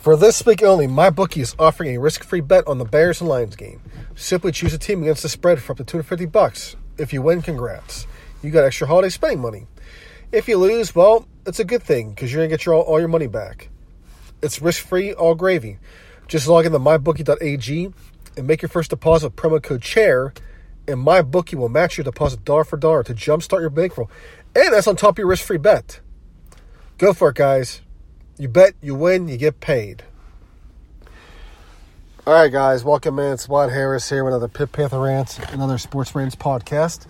For this week only, MyBookie is offering a risk-free bet on the Bears and Lions game. Simply choose a team against the spread for up to 250 bucks. If you win, congrats. You got extra holiday spending money. If you lose, well, it's a good thing because you're going to get your, all, all your money back. It's risk-free, all gravy. Just log in to mybookie.ag and make your first deposit with promo code CHAIR, and MyBookie will match your deposit dollar for dollar to jumpstart your bankroll. And that's on top of your risk-free bet. Go for it, guys. You bet, you win, you get paid. All right, guys, welcome in. It's Juan Harris here with another Pitt Panther Rants, another Sports Rants podcast.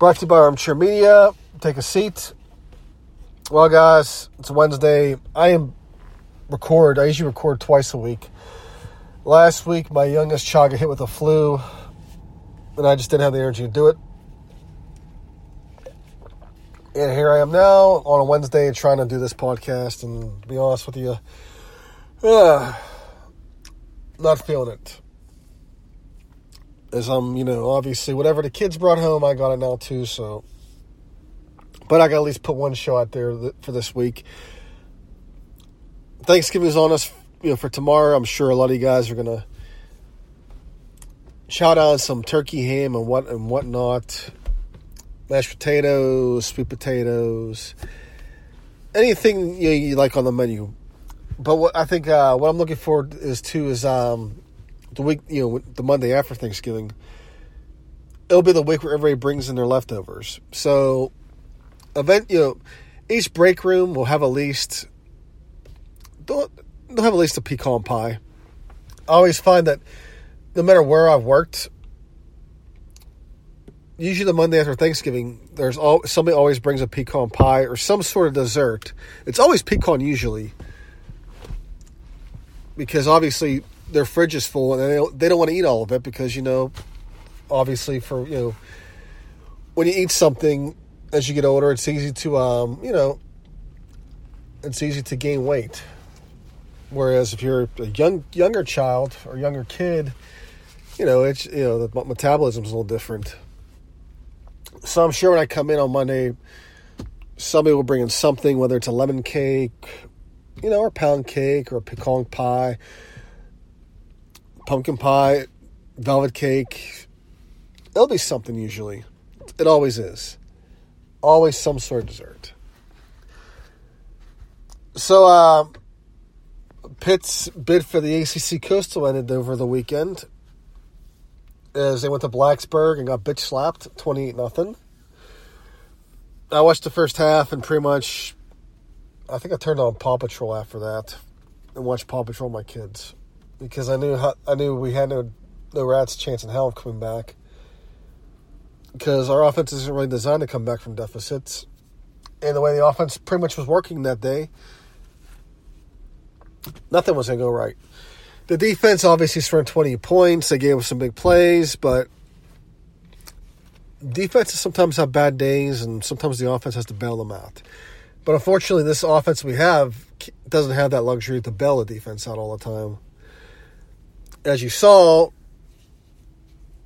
Brought to you by Armchair Media. Take a seat. Well, guys, it's Wednesday. I am record. I usually record twice a week. Last week, my youngest child got hit with a flu, and I just didn't have the energy to do it. And here I am now on a Wednesday trying to do this podcast. And to be honest with you, uh, not feeling it. As I'm, you know, obviously, whatever the kids brought home, I got it now too. So, but I got at least put one show out there for this week. Thanksgiving's on us, you know, for tomorrow. I'm sure a lot of you guys are gonna shout out some turkey ham and what and whatnot mashed potatoes, sweet potatoes, anything you, you, like on the menu. But what I think uh, what I'm looking forward is to is um, the week you know the Monday after Thanksgiving. It'll be the week where everybody brings in their leftovers. So, event you know, each break room will have at least don't they'll have at least a pecan pie. I always find that no matter where I've worked, usually the Monday after Thanksgiving, there's all somebody always brings a pecan pie or some sort of dessert. It's always pecan usually, because obviously their fridge is full and they don't, they don't want to eat all of it because you know, obviously for you know, when you eat something as you get older, it's easy to um you know, it's easy to gain weight. Whereas if you're a young younger child or younger kid, you know it's you know the metabolism's a little different so I'm sure when I come in on Monday, somebody will bring in something, whether it's a lemon cake, you know, or pound cake, or a pecan pie, pumpkin pie, velvet cake. It'll be something usually. It always is. Always some sort of dessert. So, uh, Pitt's bid for the ACC Coastal ended over the weekend as they went to Blacksburg and got bitch slapped 28 nothing. I watched the first half and pretty much I think I turned on Paw Patrol after that and watched Paw Patrol with my kids because I knew how, I knew we had no no rat's chance in hell of coming back because our offense isn't really designed to come back from deficits and the way the offense pretty much was working that day nothing was going to go right. The defense obviously scored 20 points. They gave us some big plays, but defenses sometimes have bad days, and sometimes the offense has to bail them out. But unfortunately, this offense we have doesn't have that luxury to bail the defense out all the time. As you saw,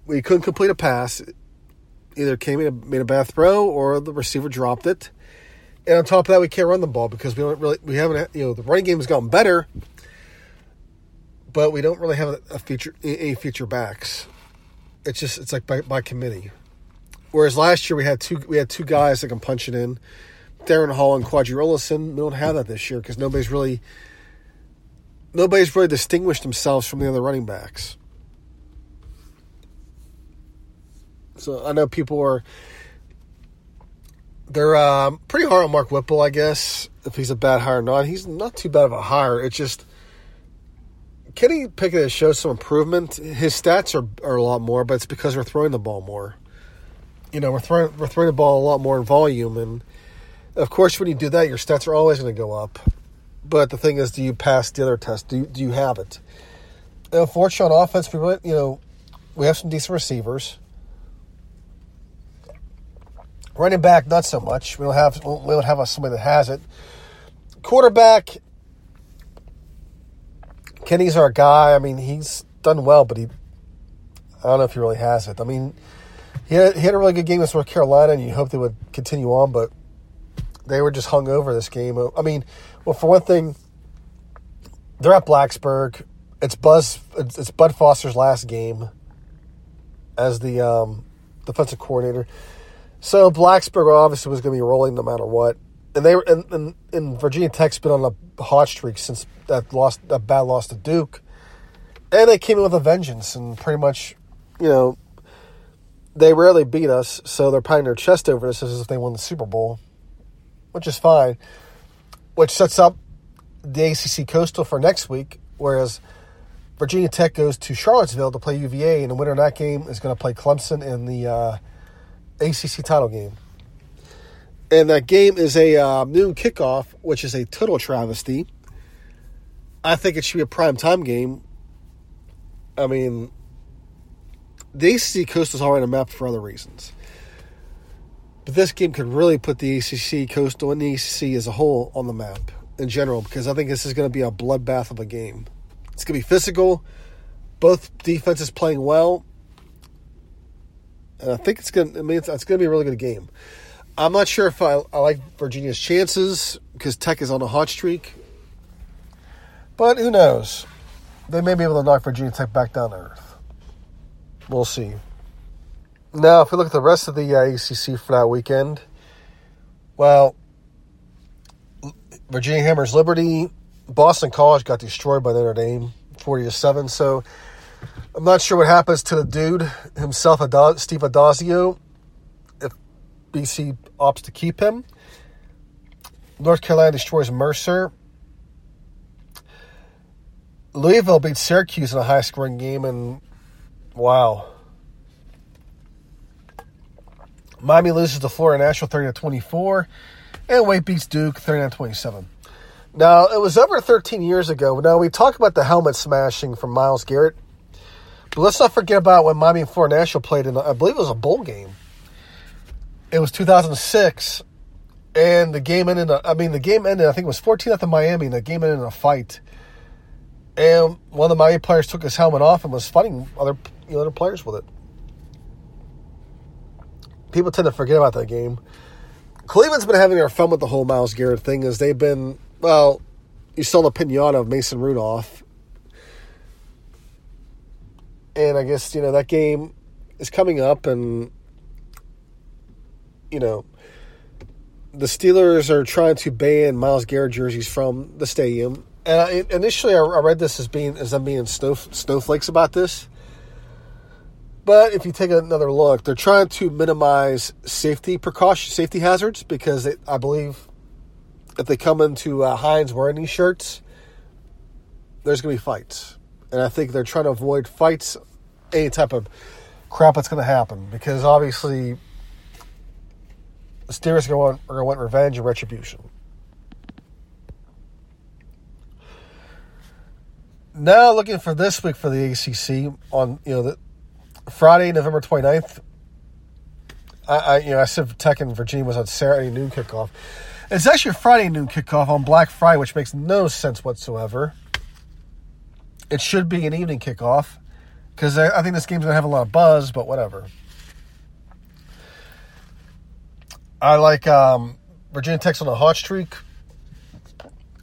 we couldn't complete a pass. Either came in made a bad throw, or the receiver dropped it. And on top of that, we can't run the ball because we don't really we haven't you know the running game has gotten better, but we don't really have a feature any feature backs. It's just it's like by, by committee. Whereas last year we had two we had two guys that can punch it in, Darrin Hall and Qadree Ollison. We don't have that this year because nobody's really nobody's really distinguished themselves from the other running backs. So I know people are they're um, pretty hard on Mark Whipple, I guess. If he's a bad hire or not, he's not too bad of a hire. It's just Kenny Pickett has shown some improvement. His stats are, are a lot more, but it's because we're throwing the ball more. You know, we're throwing we're throwing the ball a lot more in volume, and of course, when you do that, your stats are always going to go up. But the thing is, do you pass the other test? Do you, do you have it? And unfortunately, on offense, we you know we have some decent receivers. Running back, not so much. We don't have we don't have somebody that has it. Quarterback, Kenny's our guy. I mean, he's done well, but he, I don't know if he really has it. I mean, he had, he had a really good game with North Carolina, and you hope they would continue on, but they were just hung over this game. I mean, well, for one thing, they're at Blacksburg. It's Buzz. It's, it's Bud Foster's last game as the um, defensive coordinator. So Blacksburg obviously was going to be rolling no matter what and they were and, and, and Virginia Tech's been on a hot streak since that lost that bad loss to Duke, and they came in with a vengeance and pretty much, you know, they rarely beat us, so they're pounding their chest over this as if they won the Super Bowl, which is fine, which sets up the ACC Coastal for next week, whereas. Virginia Tech goes to Charlottesville to play UVA, and the winner of that game is going to play Clemson in the uh, ACC title game. And that game is a uh, noon kickoff, which is a total travesty. I think it should be a prime time game. I mean, the ACC Coast is already on a map for other reasons. But this game could really put the ACC Coastal and the ACC as a whole on the map in general because I think this is going to be a bloodbath of a game. It's going to be physical. Both defenses playing well. And I think it's going to, I mean, it's, it's going to be a really good game. I'm not sure if I, I like Virginia's chances because Tech is on a hot streak. But who knows? They may be able to knock Virginia Tech back down to earth. We'll see. Now, if we look at the rest of the uh, ACC for that weekend, well, Virginia Hammers Liberty, Boston College got destroyed by Notre Dame, forty to seven. So I'm not sure what happens to the dude himself, Steve Addazio, if BC opts to keep him. North Carolina destroys Mercer. Louisville beats Syracuse in a high scoring game, and wow. Miami loses to Florida International 30 to 24, and Wake beats Duke 39 27. Now, it was over 13 years ago. Now, we talk about the helmet smashing from Myles Garrett, but let's not forget about when Miami and Florida International played in, I believe it was a bowl game it was 2006, and the game ended. I mean, the game ended. I think it was 14 at the Miami, and the game ended in a fight. And one of the Miami players took his helmet off and was fighting other you know, other players with it. People tend to forget about that game. Cleveland's been having their fun with the whole Myles Garrett thing, as they've been. Well, you saw the pinata of Mason Rudolph, and I guess you know that game is coming up, and you know, the Steelers are trying to ban Myles Garrett jerseys from the stadium. And I, initially, I, read this as being as them being snow, snowflakes about this. But if you take another look, they're trying to minimize safety precaution, safety hazards, because they, I believe if they come into uh, Heinz wearing these shirts, there's going to be fights, and I think they're trying to avoid fights, any type of crap that's going to happen, because obviously the Steelers are going, are going to want revenge and retribution. Now looking for this week for the ACC on you know the Friday, November 29th. I, I you know I said Tech and Virginia was on Saturday noon kickoff. It's actually a Friday noon kickoff on Black Friday, which makes no sense whatsoever. It should be an evening kickoff because I, I think this game's gonna have a lot of buzz, but whatever. I like um, Virginia Tech's on a hot streak,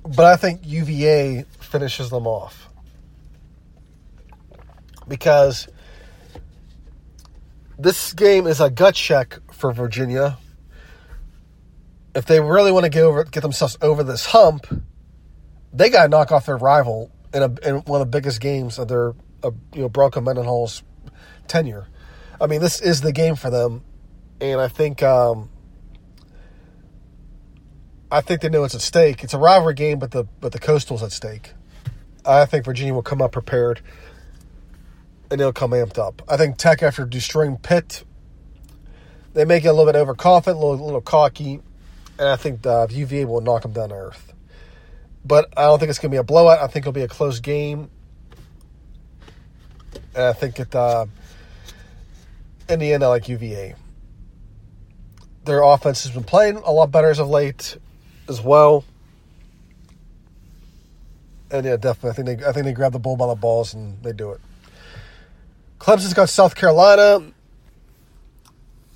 but I think UVA finishes them off because this game is a gut check for Virginia. If they really want to get over, get themselves over this hump, they got to knock off their rival in, a, in one of the biggest games of their, uh, you know, Bronco Mendenhall's tenure. I mean, this is the game for them, and I think um, I think they know it's at stake. It's a rivalry game, but the but the coastal's at stake. I think Virginia will come up prepared, and they'll come amped up. I think Tech, after destroying Pitt, they may get a little bit overconfident, a little, little cocky, and I think uh, UVA will knock them down to earth. But I don't think it's going to be a blowout. I think it'll be a close game. And I think it, uh, in the end, I like UVA. Their offense has been playing a lot better as of late, as well. And yeah, definitely, I think they, I think they grab the bull by the balls and they do it. Clemson's got South Carolina.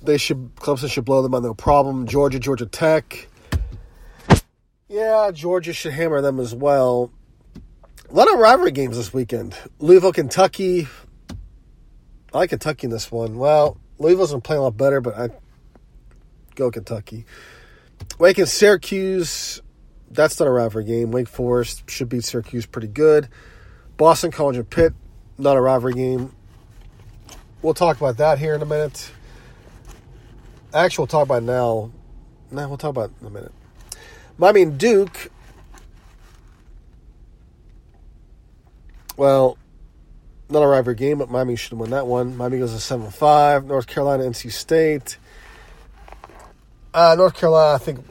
They should Clemson should blow them on no problem. Georgia, Georgia Tech. Yeah, Georgia should hammer them as well. A lot of rivalry games this weekend. Louisville, Kentucky. I like Kentucky in this one. Well, Louisville's been playing a lot better, but I go Kentucky. Wake and Syracuse. That's not a rivalry game. Wake Forest should beat Syracuse pretty good. Boston College and Pitt, not a rivalry game. We'll talk about that here in a minute. Actually, we'll talk about now. Now we'll talk about in a minute. Miami and Duke. Well, not a rivalry game, but Miami should win that one. Miami goes to 7 5. North Carolina, NC State. Uh, North Carolina, I think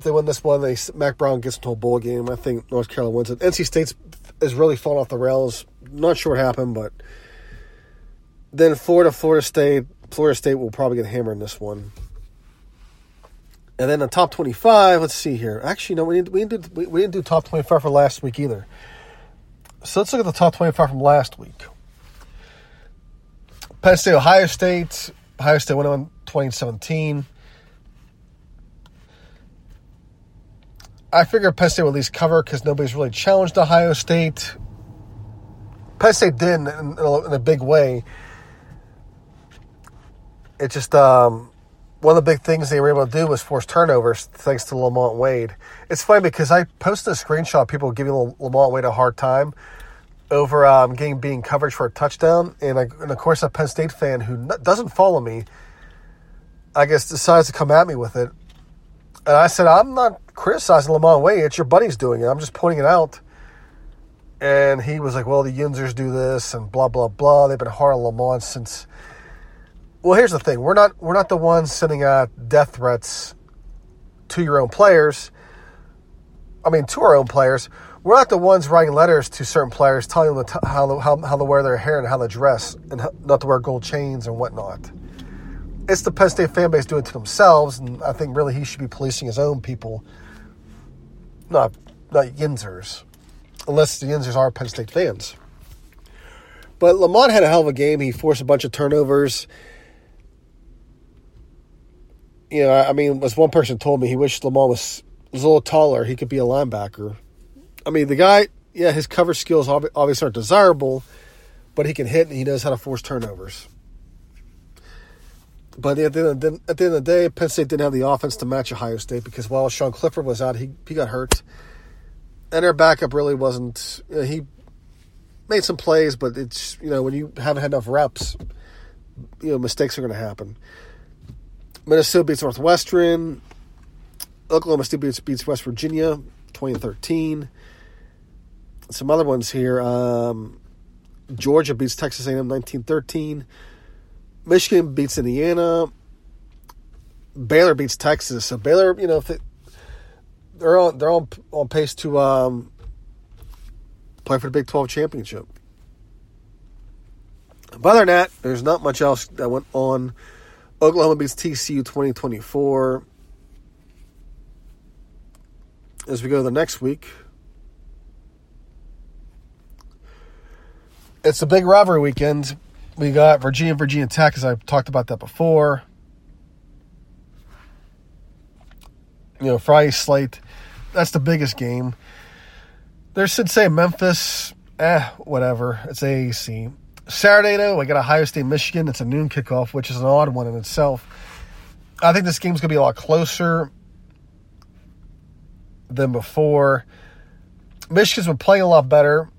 they win this one, they Mack Brown gets into a bowl game. I think North Carolina wins it. NC State's is really falling off the rails. Not sure what happened, but then Florida, Florida State. Florida State will probably get hammered in this one. And then the top twenty-five. Let's see here. Actually, no, we didn't. We didn't do, we, we didn't do top twenty-five for last week either. So let's look at the top twenty-five from last week. Penn State, Ohio State. Ohio State went on 2017. I figured Penn State would at least cover because nobody's really challenged Ohio State. Penn State did in, in, a, in a big way. It just um, one of the big things they were able to do was force turnovers thanks to Lamont Wade. It's funny because I posted a screenshot people giving Lamont Wade a hard time over um, getting being coverage for a touchdown, and, I, and of course a Penn State fan who doesn't follow me, I guess decides to come at me with it. And I said, I'm not criticizing Lamont Wade. It's your buddies doing it. I'm just pointing it out. And he was like, well, the Yinzers do this and blah, blah, blah. They've been hard on Lamont since. Well, here's the thing. We're not, we're not the ones sending out death threats to your own players. I mean, to our own players. We're not the ones writing letters to certain players telling them how, how, how to wear their hair and how to dress and not to wear gold chains and whatnot it's the Penn State fan base doing it to themselves, and I think really he should be policing his own people, not not Yinzers, unless the Yinzers are Penn State fans. But Lamont had a hell of a game. He forced a bunch of turnovers. You know, I mean, as one person told me, he wished Lamont was, was a little taller. He could be a linebacker. I mean, the guy, yeah, his cover skills obviously aren't desirable, but he can hit and he knows how to force turnovers. But at the, end of, at the end of the day, Penn State didn't have the offense to match Ohio State because while Sean Clifford was out, he, he got hurt. And their backup really wasn't. You know, he made some plays, but it's, you know, when you haven't had enough reps, you know, mistakes are going to happen. Minnesota beats Northwestern. Oklahoma State beats, beats West Virginia 2013. Some other ones here. Um, Georgia beats Texas A&M 1913. Michigan beats Indiana. Baylor beats Texas. So Baylor, you know, they, are on they're on on pace to um, play for the Big Twelve championship. But other than that, there's not much else that went on. Oklahoma beats TCU 2024. As we go to the next week, it's a big rivalry weekend we got Virginia, Virginia Tech, as I talked about that before. You know, Friday slate, that's the biggest game. There's Cincinnati, Memphis, eh, whatever. It's AAC. Saturday, though, I got Ohio State, Michigan. It's a noon kickoff, which is an odd one in itself. I think this game's going to be a lot closer than before. Michigan's been playing a lot better,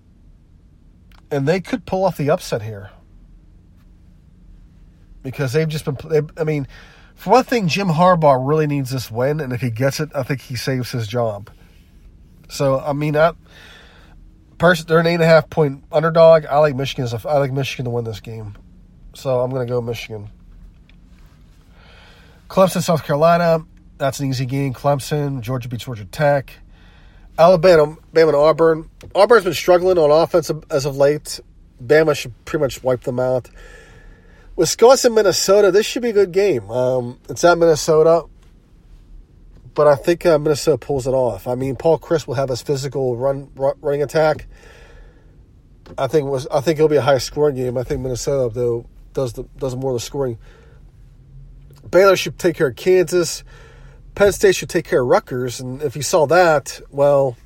and they could pull off the upset here because they've just been. They, I mean, For one thing, Jim Harbaugh really needs this win, and if he gets it, I think he saves his job. So I mean, I, person, they're an eight and a half point underdog. I like Michigan. As a, I like Michigan to win this game, so I'm going to go Michigan. Clemson, South Carolina. That's an easy game. Clemson, Georgia beats Georgia Tech. Alabama, Bama, and Auburn. Auburn's been struggling on offense as of late. Bama should pretty much wipe them out. Wisconsin, Minnesota. This should be a good game. Um, it's at Minnesota, but I think uh, Minnesota pulls it off. I mean, Paul Chryst will have his physical run, run running attack. I think was I think it'll be a high scoring game. I think Minnesota though does the does more of the scoring. Baylor should take care of Kansas. Penn State should take care of Rutgers, and if you saw that, well,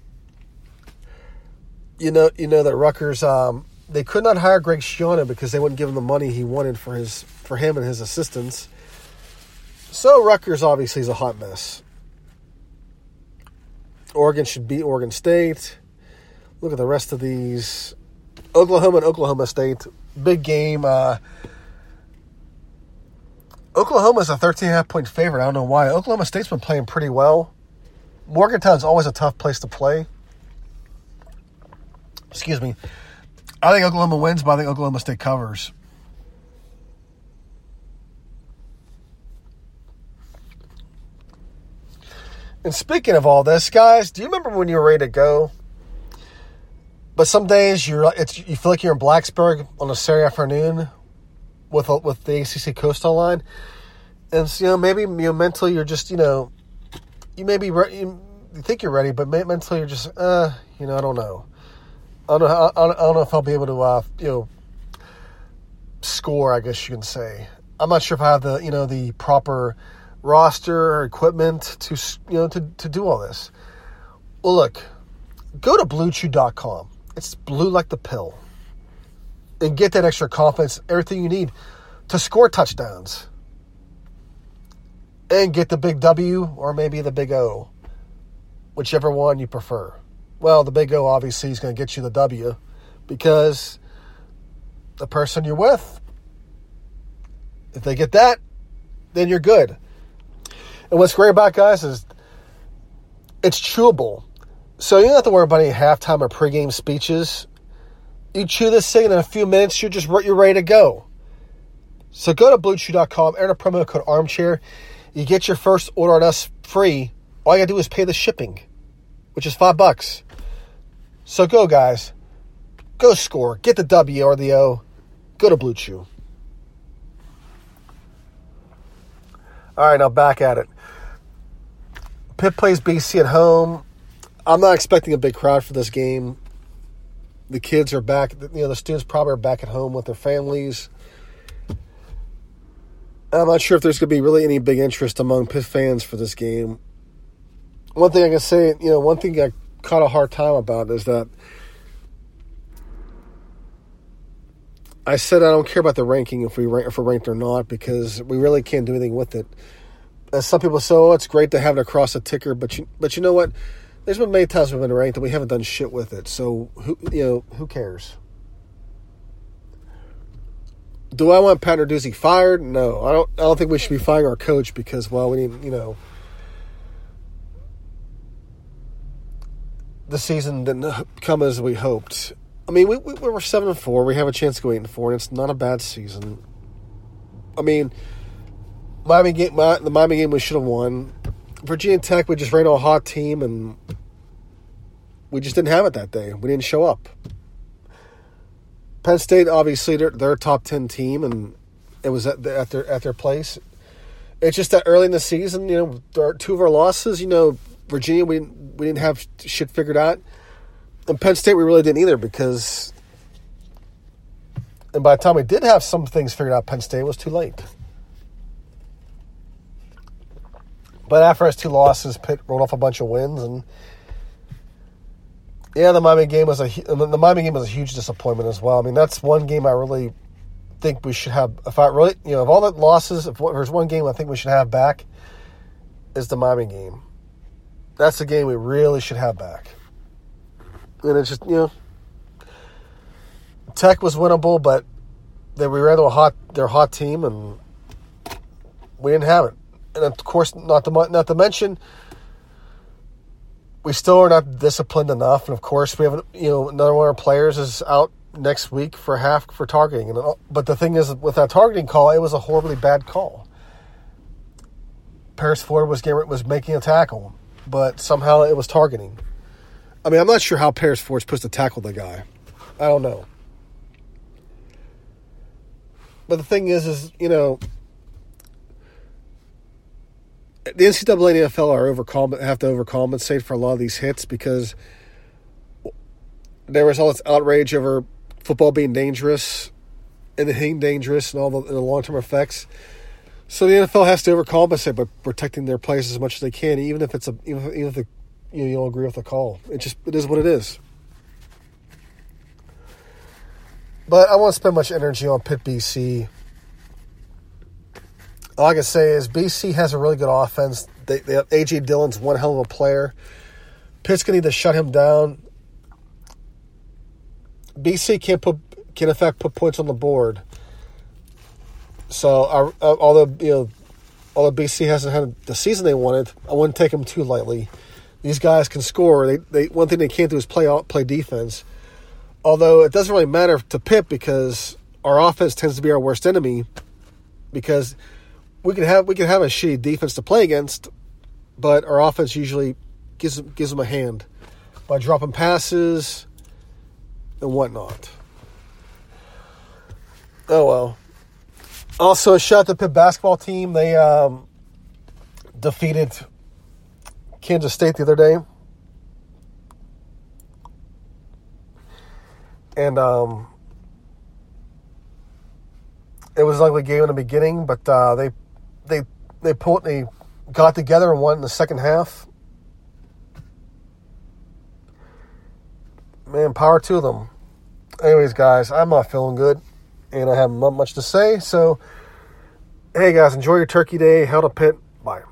you know you know that Rutgers um, they could not hire Greg Schiano because they wouldn't give him the money he wanted for his for him and his assistants. So Rutgers obviously is a hot mess. Oregon should beat Oregon State. Look at the rest of these. Oklahoma and Oklahoma State. Big game. Uh, is a 13 half point favorite. I don't know why. Oklahoma State's been playing pretty well. Morgantown's always a tough place to play. Excuse me. I think Oklahoma wins, but I think Oklahoma State covers. And speaking of all this, guys, do you remember when you were ready to go? But some days you're it's you feel like you're in Blacksburg on a Saturday afternoon with with the ACC Coastal Line, and so, you know maybe you know mentally you're just you know you may be re- you, think you're ready, but mentally you're just uh you know I don't know. I don't know. I don't know if I'll be able to, uh, you know, score. I guess you can say. I'm not sure if I have the, you know, the proper roster or equipment to, you know, to, to do all this. Well, look, go to BlueChew.com. It's blue like the pill, and get that extra confidence, everything you need to score touchdowns, and get the big W or maybe the big O, whichever one you prefer. Well, the big O obviously is going to get you the W because the person you're with, if they get that, then you're good. And what's great about guys is it's chewable. So you don't have to worry about any halftime or pregame speeches. You chew this thing and in a few minutes, you're just you're ready to go. So go to bluechew.com, enter promo code armchair. You get your first order on us free. All you gotta do is pay the shipping, which is five bucks. So go, guys. Go score. Get the W or the O. Go to Blue Chew. All right, now back at it. Pitt plays BC at home. I'm not expecting a big crowd for this game. The kids are back. You know, the students probably are back at home with their families. I'm not sure if there's going to be really any big interest among Pitt fans for this game. One thing I can say, you know, one thing I caught a hard time about is that I said I don't care about the ranking if we rank, if we're ranked or not because we really can't do anything with it. As some people say, oh, it's great to have it across a ticker, but you but you know what? There's been many times we've been ranked and we haven't done shit with it. So who you know who cares? Do I want Pat Narduzzi fired? No, I don't. I don't think we should be firing our coach because well, we need you know the season didn't come as we hoped. I mean, we, we, we were seven and four. We have a chance to go eight and four, and it's not a bad season. I mean, Miami game, the Miami game we should have won. Virginia Tech, we just ran a hot team, and we just didn't have it that day. We didn't show up. Penn State, obviously, they're, they're a top ten team, and it was at, the, at their at their place. It's just that early in the season, you know, two of our losses, you know, Virginia, we we didn't have shit figured out. And Penn State, we really didn't either because, and by the time we did have some things figured out, Penn State was too late. But after his two losses, Pitt rolled off a bunch of wins, and yeah, the Miami game was a the Miami game was a huge disappointment as well. I mean, that's one game I really think we should have. If I really, you know, of all the losses, if there's one game I think we should have back, is the Miami game that's the game we really should have back. And it's just, you know, Tech was winnable, but they we ran a hot their hot team and we didn't have it. and of course, not to not to mention, we still are not disciplined enough. And of course, we have you know another one of our players is out next week for half for targeting. And but the thing is, with that targeting call, it was a horribly bad call. Paris Ford was was making a tackle, but somehow it was targeting. I mean, I'm not sure how Paris Ford's supposed to tackle the guy. I don't know. But the thing is, is you know, the NCAA and NFL are overcom- have to overcompensate for a lot of these hits because there was all this outrage over football being dangerous and the hitting dangerous and all the, the long term effects. So the NFL has to overcompensate by protecting their players as much as they can, even if it's a even if, even if the, you, know, you don't agree with the call. It just it is what it is. But I won't spend much energy on Pitt BC. All I can say is BC has a really good offense. They, they have AJ Dillon's one hell of a player. Pitt's gonna need to shut him down. BC can't put can in fact put points on the board. So, uh, although you know, although BC hasn't had the season they wanted, I wouldn't take them too lightly. These guys can score. They, they one thing they can't do is play play defense. Although it doesn't really matter to Pitt because our offense tends to be our worst enemy. Because we can have we can have a shitty defense to play against, but our offense usually gives gives them a hand by dropping passes and whatnot. Oh well. Also, shout out to the Pitt basketball team. They um, defeated Kansas State the other day. And um, it was an ugly game in the beginning, but uh, they they they pulled they got together and won in the second half. Man, power to them. Anyways, guys, I'm not feeling good and I have not much to say. So, hey guys, enjoy your turkey day. Hail to Pitt. Bye.